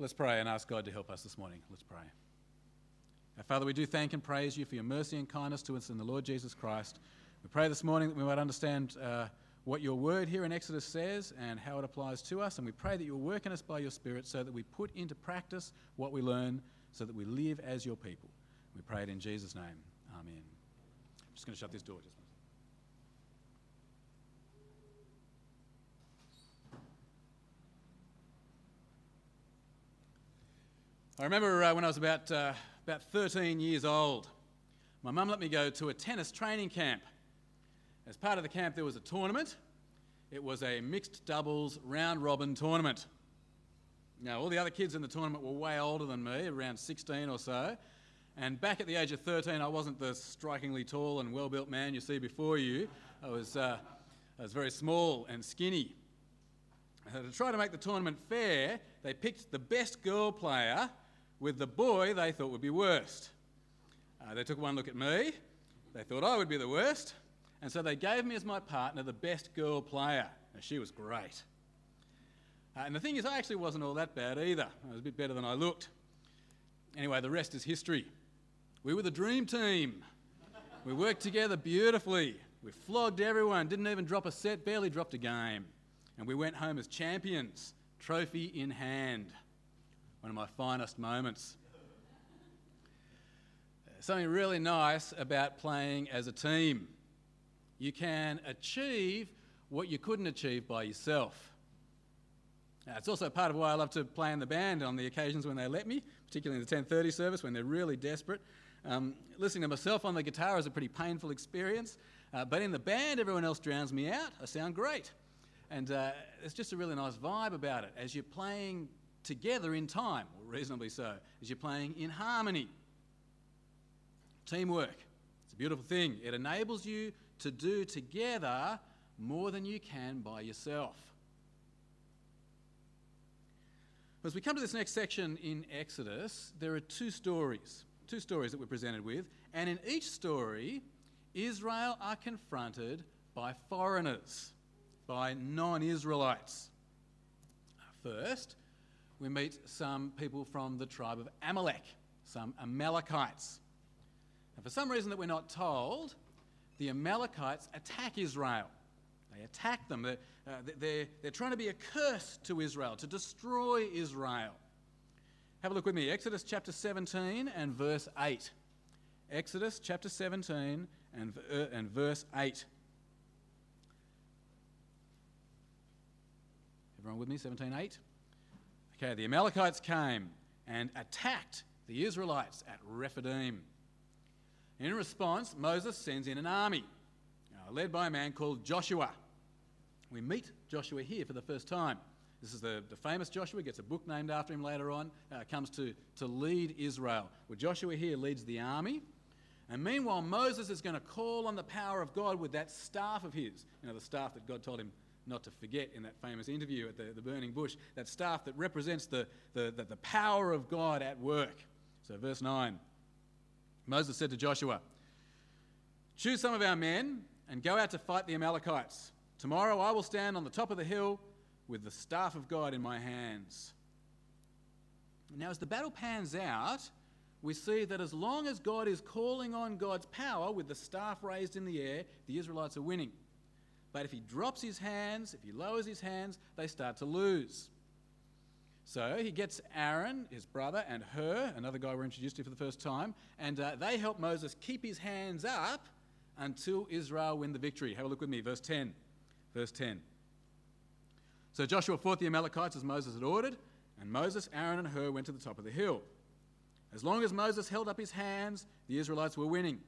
Let's pray and ask God to help us this morning. Let's pray. Our Father, we do thank and praise you for your mercy and kindness to us in the Lord Jesus Christ. We pray this morning that we might understand uh, what your word here in Exodus says and how it applies to us. And we pray that you'll work in us by your Spirit so that we put into practice what we learn so that we live as your people. We pray it in Jesus' name. Amen. I'm just going to shut this door just I remember uh, when I was about, uh, about 13 years old, my mum let me go to a tennis training camp. As part of the camp, there was a tournament. It was a mixed doubles round robin tournament. Now, all the other kids in the tournament were way older than me, around 16 or so. And back at the age of 13, I wasn't the strikingly tall and well built man you see before you. I was, uh, I was very small and skinny. Uh, to try to make the tournament fair, they picked the best girl player with the boy they thought would be worst. Uh, they took one look at me, they thought I would be the worst, and so they gave me as my partner the best girl player. Now, she was great. Uh, and the thing is, I actually wasn't all that bad either. I was a bit better than I looked. Anyway, the rest is history. We were the dream team. We worked together beautifully. We flogged everyone, didn't even drop a set, barely dropped a game. And we went home as champions, trophy in hand one of my finest moments. Something really nice about playing as a team. You can achieve what you couldn't achieve by yourself. Now, it's also part of why I love to play in the band on the occasions when they let me, particularly in the 10:30 service when they're really desperate. Um, listening to myself on the guitar is a pretty painful experience, uh, but in the band, everyone else drowns me out. I sound great, and uh, it's just a really nice vibe about it as you're playing together in time, or reasonably so, as you're playing in harmony. Teamwork. It's a beautiful thing. It enables you to do together more than you can by yourself. As we come to this next section in Exodus, there are two stories, two stories that we're presented with, and in each story, Israel are confronted by foreigners, by non Israelites. First, we meet some people from the tribe of Amalek, some Amalekites. And for some reason that we're not told, the Amalekites attack Israel. They attack them. They're, uh, they're, they're trying to be a curse to Israel, to destroy Israel. Have a look with me. Exodus chapter 17 and verse 8. Exodus chapter 17 and, uh, and verse 8. Everyone with me? 17 8. Okay, the Amalekites came and attacked the Israelites at Rephidim. In response, Moses sends in an army, uh, led by a man called Joshua. We meet Joshua here for the first time. This is the, the famous Joshua, gets a book named after him later on, uh, comes to, to lead Israel. Well, Joshua here leads the army. And meanwhile, Moses is going to call on the power of God with that staff of his, you know, the staff that God told him not to forget in that famous interview at the, the burning bush, that staff that represents the, the, the, the power of God at work. So, verse 9 Moses said to Joshua, Choose some of our men and go out to fight the Amalekites. Tomorrow I will stand on the top of the hill with the staff of God in my hands. Now, as the battle pans out, we see that as long as God is calling on God's power with the staff raised in the air, the Israelites are winning. But if he drops his hands, if he lowers his hands, they start to lose. So he gets Aaron, his brother, and Hur, another guy we're introduced to for the first time, and uh, they help Moses keep his hands up until Israel win the victory. Have a look with me, verse 10. Verse 10. So Joshua fought the Amalekites as Moses had ordered, and Moses, Aaron, and Hur went to the top of the hill. As long as Moses held up his hands, the Israelites were winning.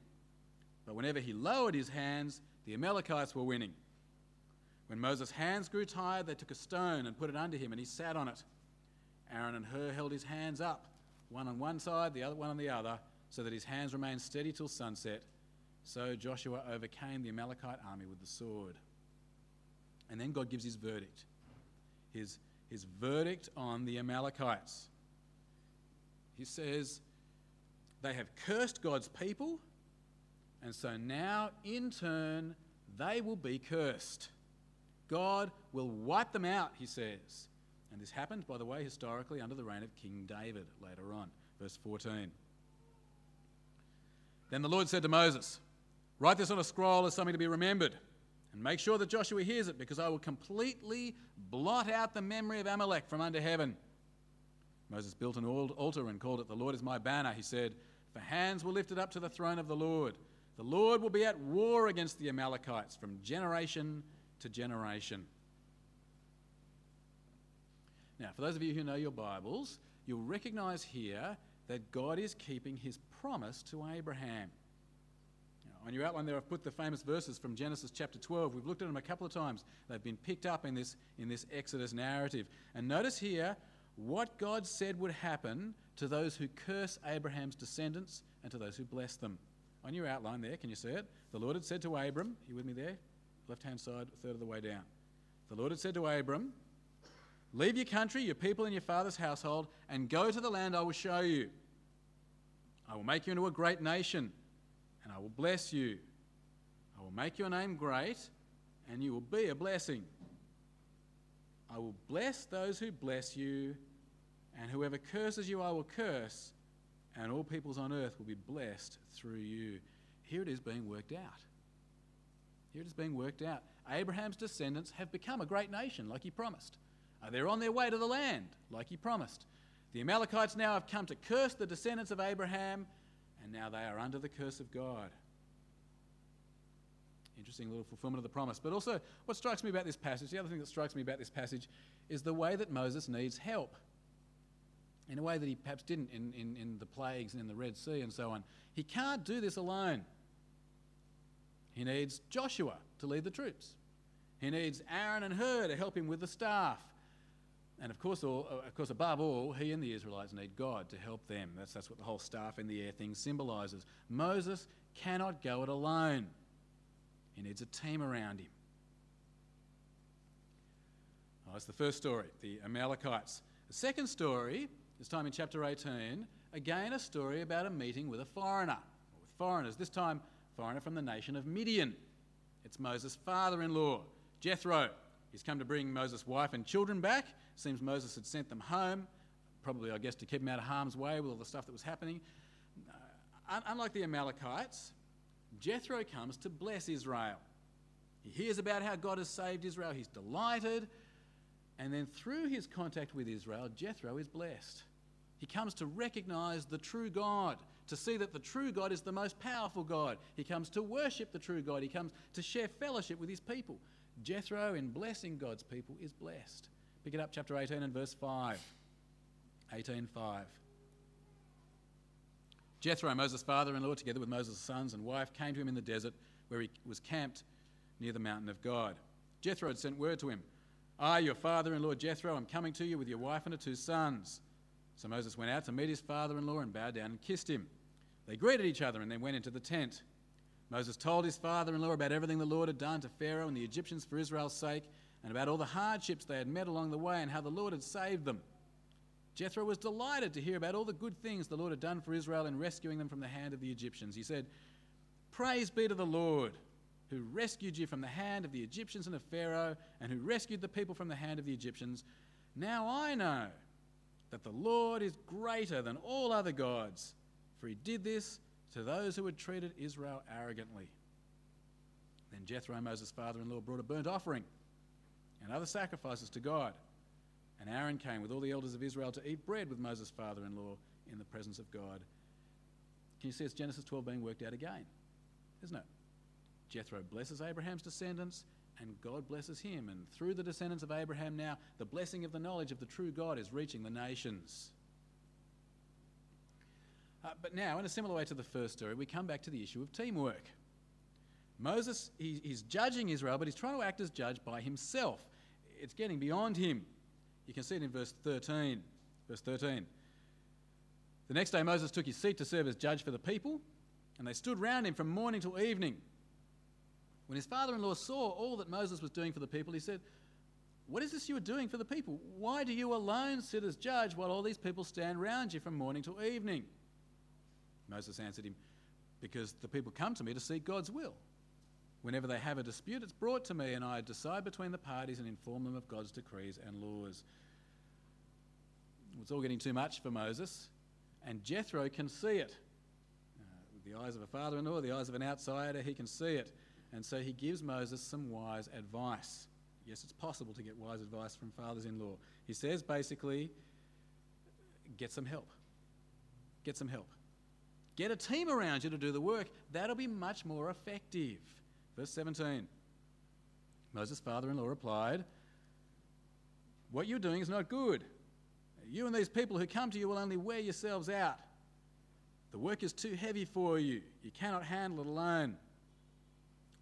But whenever he lowered his hands, the Amalekites were winning. When Moses' hands grew tired, they took a stone and put it under him, and he sat on it. Aaron and Hur held his hands up, one on one side, the other one on the other, so that his hands remained steady till sunset. So Joshua overcame the Amalekite army with the sword. And then God gives his verdict his, his verdict on the Amalekites. He says, They have cursed God's people, and so now, in turn, they will be cursed. God will wipe them out, he says. And this happened, by the way, historically under the reign of King David later on. Verse 14. Then the Lord said to Moses, Write this on a scroll as something to be remembered, and make sure that Joshua hears it, because I will completely blot out the memory of Amalek from under heaven. Moses built an altar and called it, The Lord is my banner. He said, For hands were lifted up to the throne of the Lord. The Lord will be at war against the Amalekites from generation to generation. Now, for those of you who know your Bibles, you'll recognize here that God is keeping his promise to Abraham. Now, on your outline there, I've put the famous verses from Genesis chapter 12. We've looked at them a couple of times. They've been picked up in this, in this Exodus narrative. And notice here what God said would happen to those who curse Abraham's descendants and to those who bless them. On your outline there, can you see it? The Lord had said to Abram, you with me there? Left hand side, a third of the way down. The Lord had said to Abram, Leave your country, your people, and your father's household, and go to the land I will show you. I will make you into a great nation, and I will bless you. I will make your name great, and you will be a blessing. I will bless those who bless you, and whoever curses you, I will curse, and all peoples on earth will be blessed through you. Here it is being worked out. Here it is being worked out. Abraham's descendants have become a great nation, like he promised. Uh, they're on their way to the land, like he promised. The Amalekites now have come to curse the descendants of Abraham, and now they are under the curse of God. Interesting little fulfillment of the promise. But also, what strikes me about this passage, the other thing that strikes me about this passage, is the way that Moses needs help. In a way that he perhaps didn't in, in, in the plagues and in the Red Sea and so on. He can't do this alone. He needs Joshua to lead the troops. He needs Aaron and Hur to help him with the staff. And of course, all, uh, of course, above all, he and the Israelites need God to help them. That's, that's what the whole staff in the air thing symbolizes. Moses cannot go it alone, he needs a team around him. Oh, that's the first story, the Amalekites. The second story, this time in chapter 18, again a story about a meeting with a foreigner, with foreigners, this time foreigner from the nation of Midian. It's Moses' father in law, Jethro. He's come to bring Moses' wife and children back. Seems Moses had sent them home, probably, I guess, to keep them out of harm's way with all the stuff that was happening. Uh, unlike the Amalekites, Jethro comes to bless Israel. He hears about how God has saved Israel. He's delighted. And then through his contact with Israel, Jethro is blessed. He comes to recognize the true God, to see that the true God is the most powerful God. He comes to worship the true God. He comes to share fellowship with his people. Jethro, in blessing God's people, is blessed. Pick it up, chapter 18 and verse 5. 18.5. Jethro, Moses' father in law, together with Moses' sons and wife, came to him in the desert where he was camped near the mountain of God. Jethro had sent word to him I, your father in law Jethro, am coming to you with your wife and her two sons. So Moses went out to meet his father in law and bowed down and kissed him. They greeted each other and then went into the tent. Moses told his father in law about everything the Lord had done to Pharaoh and the Egyptians for Israel's sake, and about all the hardships they had met along the way and how the Lord had saved them. Jethro was delighted to hear about all the good things the Lord had done for Israel in rescuing them from the hand of the Egyptians. He said, Praise be to the Lord, who rescued you from the hand of the Egyptians and of Pharaoh, and who rescued the people from the hand of the Egyptians. Now I know that the Lord is greater than all other gods, for he did this to those who had treated Israel arrogantly. Then Jethro, Moses' father in law, brought a burnt offering and other sacrifices to God. And Aaron came with all the elders of Israel to eat bread with Moses' father in law in the presence of God. Can you see it's Genesis 12 being worked out again? Isn't it? Jethro blesses Abraham's descendants, and God blesses him. And through the descendants of Abraham now, the blessing of the knowledge of the true God is reaching the nations. Uh, but now, in a similar way to the first story, we come back to the issue of teamwork. Moses, he, he's judging Israel, but he's trying to act as judge by himself. It's getting beyond him. You can see it in verse 13. Verse 13. The next day, Moses took his seat to serve as judge for the people, and they stood round him from morning till evening. When his father in law saw all that Moses was doing for the people, he said, What is this you are doing for the people? Why do you alone sit as judge while all these people stand round you from morning till evening? Moses answered him, Because the people come to me to seek God's will. Whenever they have a dispute, it's brought to me, and I decide between the parties and inform them of God's decrees and laws. It's all getting too much for Moses, and Jethro can see it. Uh, with the eyes of a father in law, the eyes of an outsider, he can see it. And so he gives Moses some wise advice. Yes, it's possible to get wise advice from fathers in law. He says basically, get some help. Get some help. Get a team around you to do the work. That'll be much more effective. Verse 17 Moses' father in law replied, What you're doing is not good. You and these people who come to you will only wear yourselves out. The work is too heavy for you. You cannot handle it alone.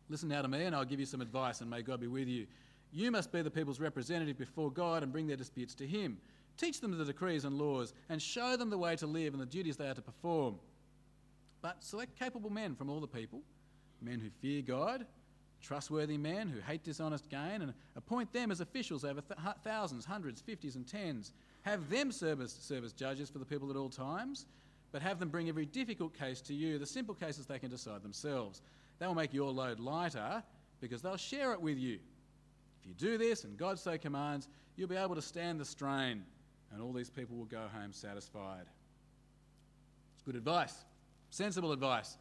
Listen now to me, and I'll give you some advice, and may God be with you. You must be the people's representative before God and bring their disputes to Him. Teach them the decrees and laws, and show them the way to live and the duties they are to perform. But select capable men from all the people, men who fear God, trustworthy men who hate dishonest gain, and appoint them as officials over th- thousands, hundreds, fifties, and tens. Have them serve as, serve as judges for the people at all times, but have them bring every difficult case to you. The simple cases they can decide themselves. They will make your load lighter because they'll share it with you. If you do this, and God so commands, you'll be able to stand the strain, and all these people will go home satisfied. It's good advice sensible advice.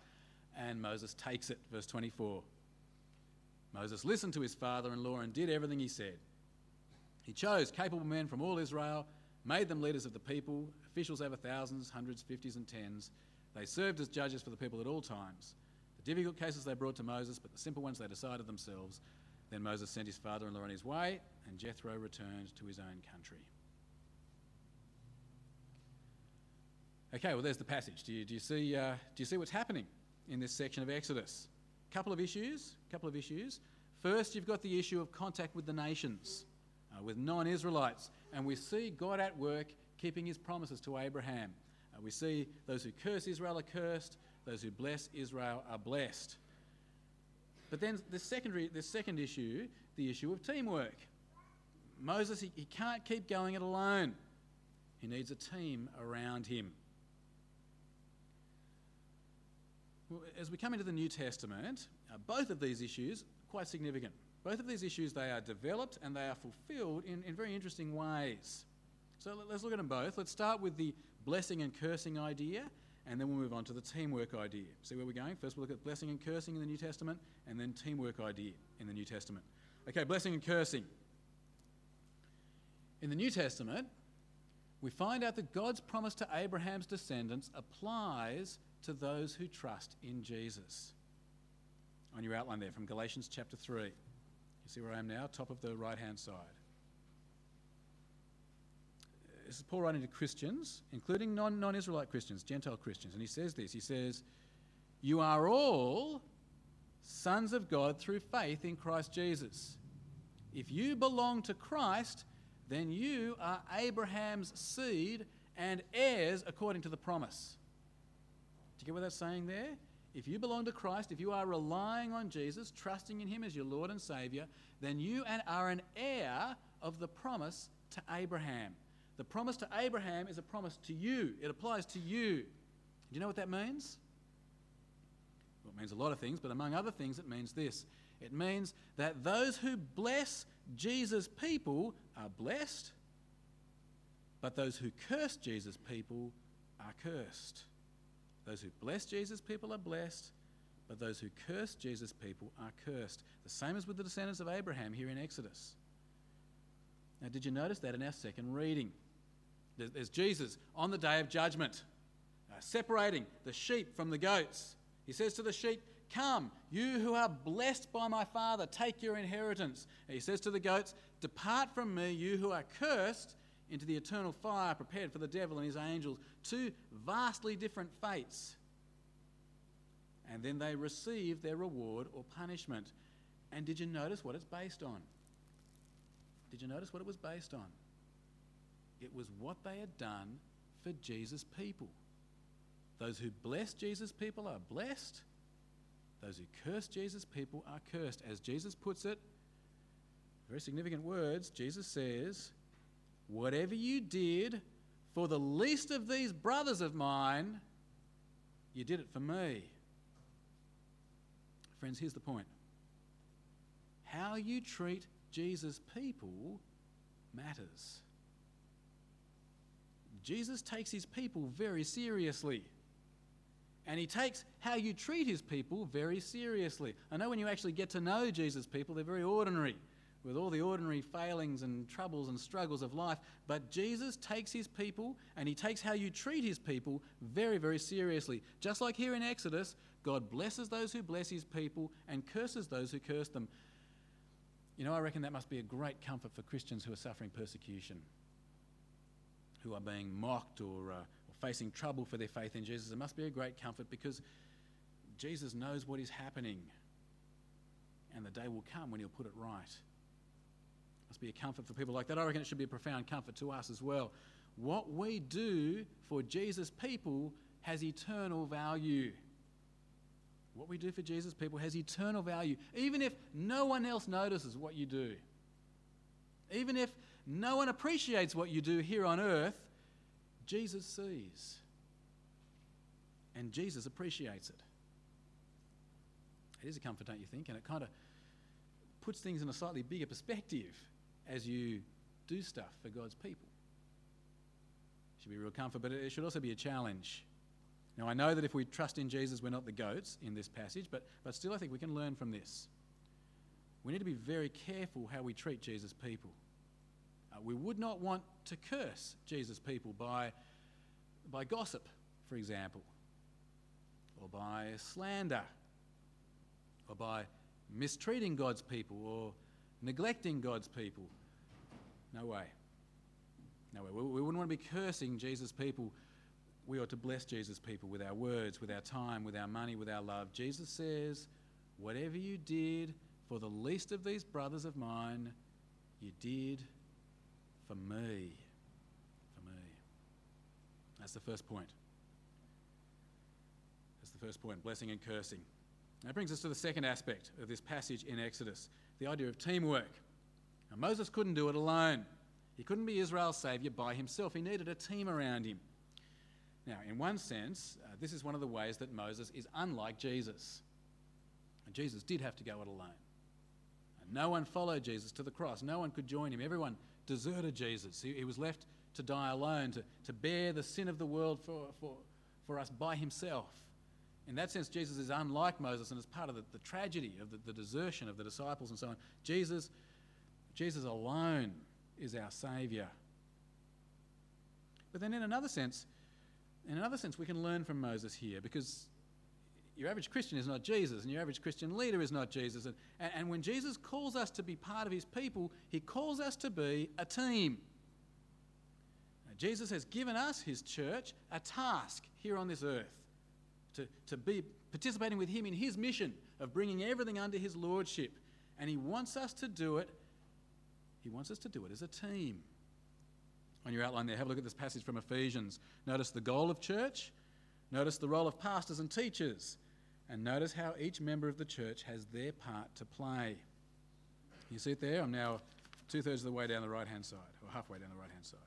And Moses takes it, verse 24. Moses listened to his father in law and did everything he said. He chose capable men from all Israel, made them leaders of the people, officials over thousands, hundreds, fifties, and tens. They served as judges for the people at all times. The difficult cases they brought to Moses, but the simple ones they decided themselves. Then Moses sent his father in law on his way, and Jethro returned to his own country. Okay, well, there's the passage. Do you, do you, see, uh, do you see what's happening in this section of Exodus? A couple of issues. A couple of issues. First, you've got the issue of contact with the nations, uh, with non Israelites. And we see God at work keeping his promises to Abraham. Uh, we see those who curse Israel are cursed, those who bless Israel are blessed. But then the secondary, the second issue, the issue of teamwork. Moses, he, he can't keep going it alone. He needs a team around him. Well, as we come into the New Testament, uh, both of these issues quite significant. Both of these issues they are developed and they are fulfilled in, in very interesting ways. So let's look at them both. Let's start with the blessing and cursing idea, and then we'll move on to the teamwork idea. See where we're going? First, we'll look at blessing and cursing in the New Testament, and then teamwork idea in the New Testament. Okay, blessing and cursing. In the New Testament, we find out that God's promise to Abraham's descendants applies to those who trust in Jesus. On your outline there from Galatians chapter 3. You see where I am now? Top of the right hand side. This is Paul writing to Christians, including non Israelite Christians, Gentile Christians. And he says this He says, You are all sons of God through faith in Christ Jesus. If you belong to Christ, then you are Abraham's seed and heirs according to the promise. Do you get what that's saying there? If you belong to Christ, if you are relying on Jesus, trusting in Him as your Lord and Savior, then you are an heir of the promise to Abraham. The promise to Abraham is a promise to you, it applies to you. Do you know what that means? Well, it means a lot of things, but among other things, it means this it means that those who bless Jesus' people are blessed, but those who curse Jesus' people are cursed. Those who bless Jesus' people are blessed, but those who curse Jesus' people are cursed. The same as with the descendants of Abraham here in Exodus. Now, did you notice that in our second reading? There's Jesus on the day of judgment, uh, separating the sheep from the goats. He says to the sheep, Come, you who are blessed by my Father, take your inheritance. And he says to the goats, Depart from me, you who are cursed, into the eternal fire prepared for the devil and his angels. Two vastly different fates. And then they receive their reward or punishment. And did you notice what it's based on? Did you notice what it was based on? It was what they had done for Jesus' people. Those who bless Jesus' people are blessed. Those who curse Jesus' people are cursed. As Jesus puts it, very significant words, Jesus says, Whatever you did for the least of these brothers of mine, you did it for me. Friends, here's the point how you treat Jesus' people matters. Jesus takes his people very seriously. And he takes how you treat his people very seriously. I know when you actually get to know Jesus' people, they're very ordinary, with all the ordinary failings and troubles and struggles of life. But Jesus takes his people and he takes how you treat his people very, very seriously. Just like here in Exodus, God blesses those who bless his people and curses those who curse them. You know, I reckon that must be a great comfort for Christians who are suffering persecution, who are being mocked or, uh, or facing trouble for their faith in Jesus. It must be a great comfort because Jesus knows what is happening, and the day will come when he'll put it right. It Must be a comfort for people like that. I reckon it should be a profound comfort to us as well. What we do for Jesus' people has eternal value. What we do for Jesus' people has eternal value, even if no one else notices what you do. Even if no one appreciates what you do here on earth, Jesus sees. And Jesus appreciates it. It is a comfort, don't you think? And it kind of puts things in a slightly bigger perspective as you do stuff for God's people. It should be real comfort, but it should also be a challenge. Now, I know that if we trust in Jesus, we're not the goats in this passage, but, but still, I think we can learn from this. We need to be very careful how we treat Jesus' people. Uh, we would not want to curse Jesus' people by, by gossip, for example, or by slander, or by mistreating God's people, or neglecting God's people. No way. No way. We, we wouldn't want to be cursing Jesus' people we ought to bless Jesus' people with our words, with our time, with our money, with our love. Jesus says, Whatever you did for the least of these brothers of mine, you did for me. For me. That's the first point. That's the first point blessing and cursing. That brings us to the second aspect of this passage in Exodus the idea of teamwork. Now, Moses couldn't do it alone. He couldn't be Israel's saviour by himself. He needed a team around him. Now, in one sense, uh, this is one of the ways that Moses is unlike Jesus. And Jesus did have to go it alone. And no one followed Jesus to the cross, no one could join him. Everyone deserted Jesus. He, he was left to die alone, to, to bear the sin of the world for, for, for us by himself. In that sense, Jesus is unlike Moses and is part of the, the tragedy of the, the desertion of the disciples and so on. Jesus, Jesus alone is our Saviour. But then, in another sense, in another sense, we can learn from Moses here because your average Christian is not Jesus, and your average Christian leader is not Jesus. And, and when Jesus calls us to be part of his people, he calls us to be a team. Now, Jesus has given us, his church, a task here on this earth to, to be participating with him in his mission of bringing everything under his lordship. And he wants us to do it, he wants us to do it as a team on your outline there, have a look at this passage from Ephesians. Notice the goal of church, notice the role of pastors and teachers, and notice how each member of the church has their part to play. You see it there? I'm now two thirds of the way down the right hand side, or halfway down the right hand side.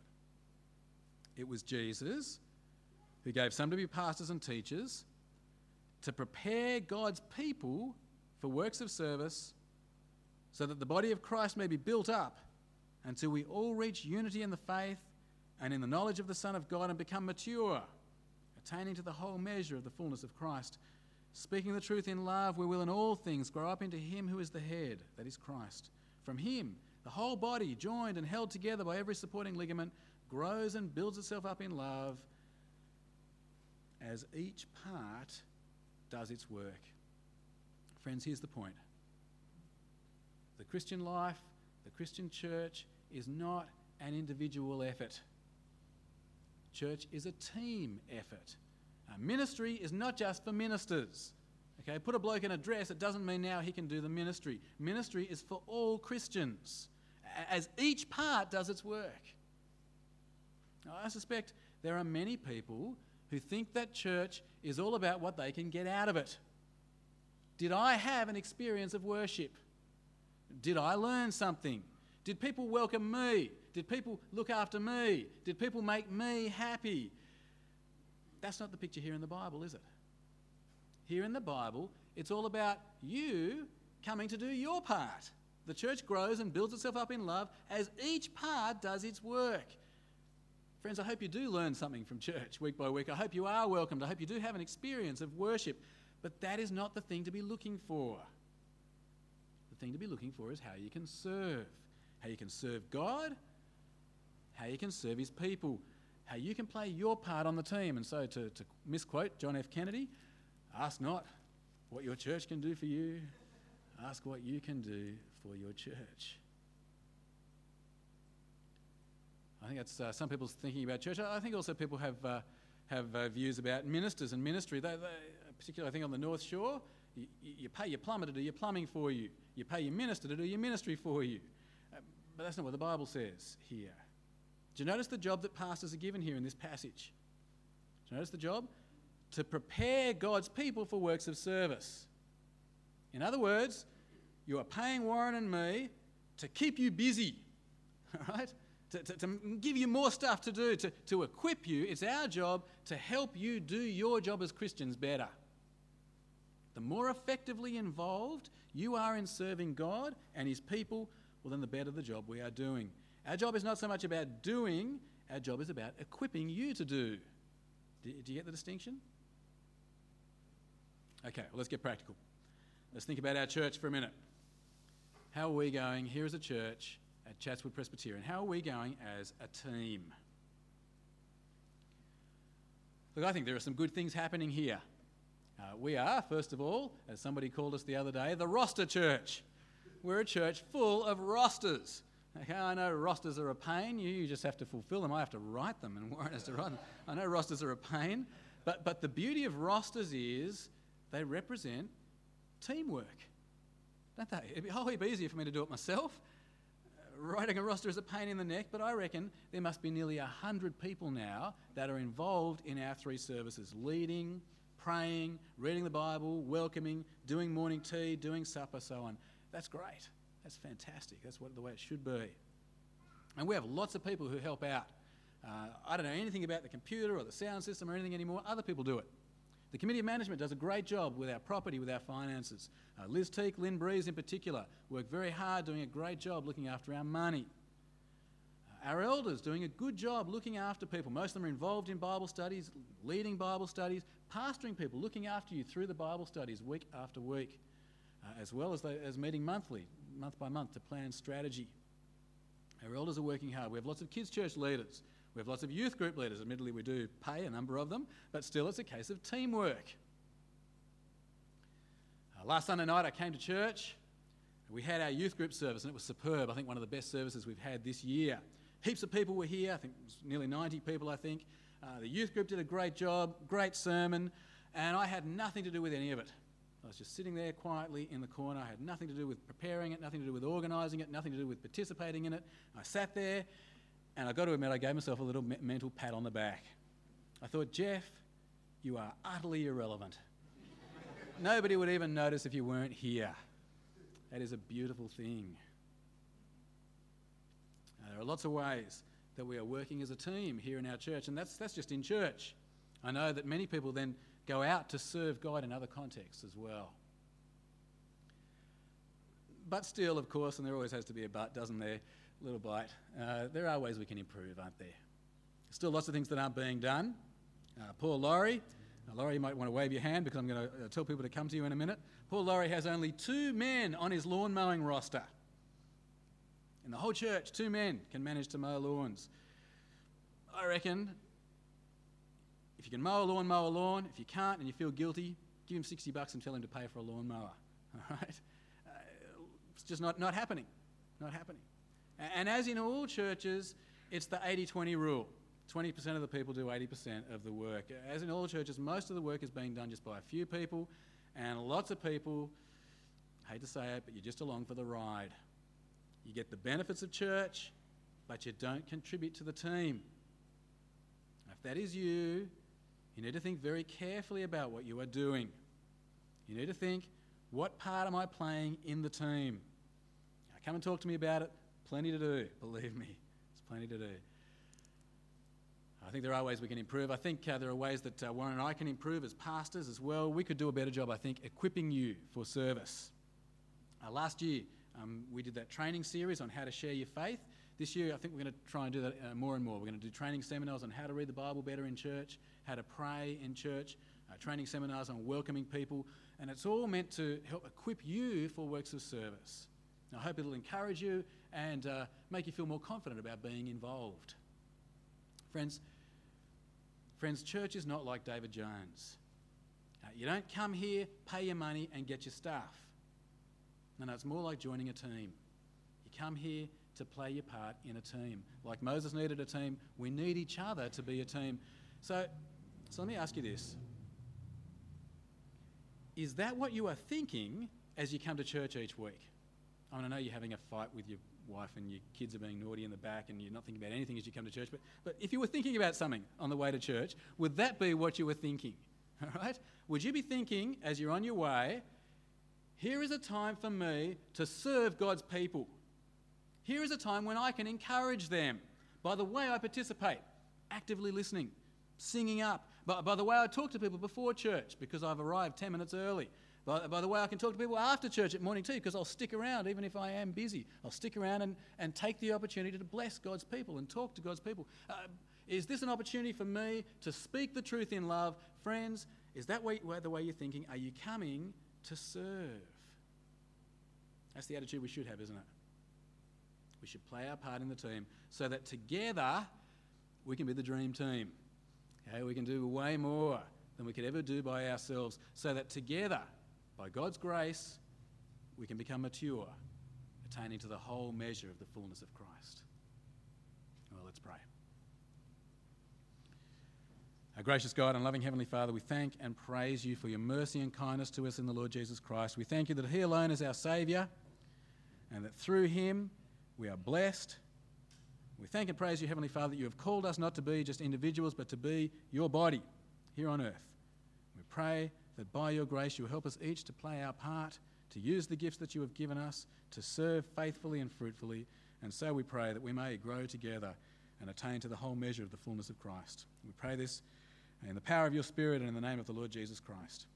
It was Jesus who gave some to be pastors and teachers to prepare God's people for works of service so that the body of Christ may be built up until we all reach unity in the faith and in the knowledge of the Son of God and become mature, attaining to the whole measure of the fullness of Christ. Speaking the truth in love, we will in all things grow up into Him who is the head, that is Christ. From Him, the whole body, joined and held together by every supporting ligament, grows and builds itself up in love as each part does its work. Friends, here's the point the Christian life, the Christian church, is not an individual effort. Church is a team effort. Uh, ministry is not just for ministers. Okay, put a bloke in a dress, it doesn't mean now he can do the ministry. Ministry is for all Christians, as each part does its work. Now, I suspect there are many people who think that church is all about what they can get out of it. Did I have an experience of worship? Did I learn something? Did people welcome me? Did people look after me? Did people make me happy? That's not the picture here in the Bible, is it? Here in the Bible, it's all about you coming to do your part. The church grows and builds itself up in love as each part does its work. Friends, I hope you do learn something from church week by week. I hope you are welcomed. I hope you do have an experience of worship. But that is not the thing to be looking for. The thing to be looking for is how you can serve. How you can serve God, how you can serve His people, how you can play your part on the team. And so, to, to misquote John F. Kennedy, ask not what your church can do for you, ask what you can do for your church. I think that's uh, some people's thinking about church. I think also people have, uh, have uh, views about ministers and ministry. They, they, particularly, I think, on the North Shore, you, you, pay your plumber to do your plumbing for you, you pay your minister to do your ministry for you. Uh, but that's not what the Bible says here. Do you notice the job that pastors are given here in this passage? Do you notice the job? To prepare God's people for works of service. In other words, you are paying Warren and me to keep you busy, all right? To, to, to, give you more stuff to do, to, to equip you. It's our job to help you do your job as Christians better. The more effectively involved you are in serving God and His people, well, then the better the job we are doing. Our job is not so much about doing, our job is about equipping you to do. Do, do you get the distinction? Okay, well, let's get practical. Let's think about our church for a minute. How are we going here as a church at Chatswood Presbyterian? How are we going as a team? Look, I think there are some good things happening here. Uh, we are, first of all, as somebody called us the other day, the roster church. We're a church full of rosters. Okay, I know rosters are a pain. You, you just have to fulfill them. I have to write them, and Warren has to write them. I know rosters are a pain, but, but the beauty of rosters is they represent teamwork, don't they? It'd be a whole heap easier for me to do it myself. Uh, writing a roster is a pain in the neck, but I reckon there must be nearly 100 people now that are involved in our three services leading, praying, reading the Bible, welcoming, doing morning tea, doing supper, so on. That's great. That's fantastic. That's what, the way it should be. And we have lots of people who help out. Uh, I don't know anything about the computer or the sound system or anything anymore. Other people do it. The Committee of Management does a great job with our property, with our finances. Uh, Liz Teak, Lynn Breeze in particular, work very hard doing a great job looking after our money. Uh, our elders doing a good job looking after people. Most of them are involved in Bible studies, leading Bible studies, pastoring people, looking after you through the Bible studies week after week, uh, as well as, they, as meeting monthly, month by month, to plan strategy. Our elders are working hard. We have lots of kids' church leaders we have lots of youth group leaders. Admittedly, we do pay a number of them, but still, it's a case of teamwork. Uh, last Sunday night, I came to church. We had our youth group service, and it was superb. I think one of the best services we've had this year. Heaps of people were here. I think it was nearly 90 people, I think. Uh, the youth group did a great job, great sermon, and I had nothing to do with any of it. I was just sitting there quietly in the corner. I had nothing to do with preparing it, nothing to do with organising it, nothing to do with participating in it. I sat there and I've got to admit, I gave myself a little me- mental pat on the back. I thought, Jeff, you are utterly irrelevant. Nobody would even notice if you weren't here. That is a beautiful thing. Uh, there are lots of ways that we are working as a team here in our church, and that's, that's just in church. I know that many people then go out to serve God in other contexts as well. But still, of course, and there always has to be a but, doesn't there? little bite. Uh, there are ways we can improve, aren't there? Still lots of things that aren't being done. Uh, Paul Laurie, uh, Laurie, you might want to wave your hand because I'm going to uh, tell people to come to you in a minute. Paul Laurie has only two men on his lawn mowing roster. In the whole church, two men can manage to mow lawns. I reckon if you can mow a lawn, mow a lawn. If you can't and you feel guilty, give him 60 bucks and tell him to pay for a lawnmower. All right? Uh, it's just not, not happening. Not happening. And as in all churches, it's the 80 20 rule 20% of the people do 80% of the work. As in all churches, most of the work is being done just by a few people, and lots of people, hate to say it, but you're just along for the ride. You get the benefits of church, but you don't contribute to the team. If that is you, you need to think very carefully about what you are doing. You need to think, what part am I playing in the team? Now, come and talk to me about it. Plenty to do, believe me. There's plenty to do. I think there are ways we can improve. I think uh, there are ways that uh, Warren and I can improve as pastors as well. We could do a better job, I think, equipping you for service. Uh, last year, um, we did that training series on how to share your faith. this year, I think we're going to try and do that uh, more and more. We're going to do training seminars on how to read the Bible better in church, how to pray in church, uh, training seminars on welcoming people, and it's all meant to help equip you for works of service. I hope it'll encourage you and uh, make you feel more confident about being involved. Friends, friends, church is not like David Jones. Uh, you don't come here, pay your money, and get your stuff. No, no, it's more like joining a team. You come here to play your part in a team. Like Moses needed a team, we need each other to be a team. So, so let me ask you this Is that what you are thinking as you come to church each week? I, mean, I know you're having a fight with your wife and your kids are being naughty in the back and you're not thinking about anything as you come to church, but, but if you were thinking about something on the way to church, would that be what you were thinking? All right? Would you be thinking as you're on your way, here is a time for me to serve God's people? Here is a time when I can encourage them by the way I participate, actively listening, singing up, by, by the way I talk to people before church because I've arrived 10 minutes early, by, by the way I can talk to people after church at morning tea because I'll stick around even if I am busy. I'll stick around and, and take the opportunity to bless God's people and talk to God's people. Uh, is this an opportunity for me to speak the truth in love? Friends, is that way, the way you're thinking? Are you coming to serve? That's the attitude we should have, isn't it? We should play our part in the team so that together we can be the dream team. Okay, we can do way more than we could ever do by ourselves, so that together, by God's grace, we can become mature, attaining to the whole measure of the fullness of Christ. Well, let's pray. Our gracious God and loving Heavenly Father, we thank and praise you for your mercy and kindness to us in the Lord Jesus Christ. We thank you that He alone is our Saviour and that through Him we are blessed. We thank and praise you, Heavenly Father, that you have called us not to be just individuals, but to be your body here on earth. We pray that by your grace you will help us each to play our part, to use the gifts that you have given us, to serve faithfully and fruitfully. And so we pray that we may grow together and attain to the whole measure of the fullness of Christ. We pray this in the power of your Spirit and in the name of the Lord Jesus Christ.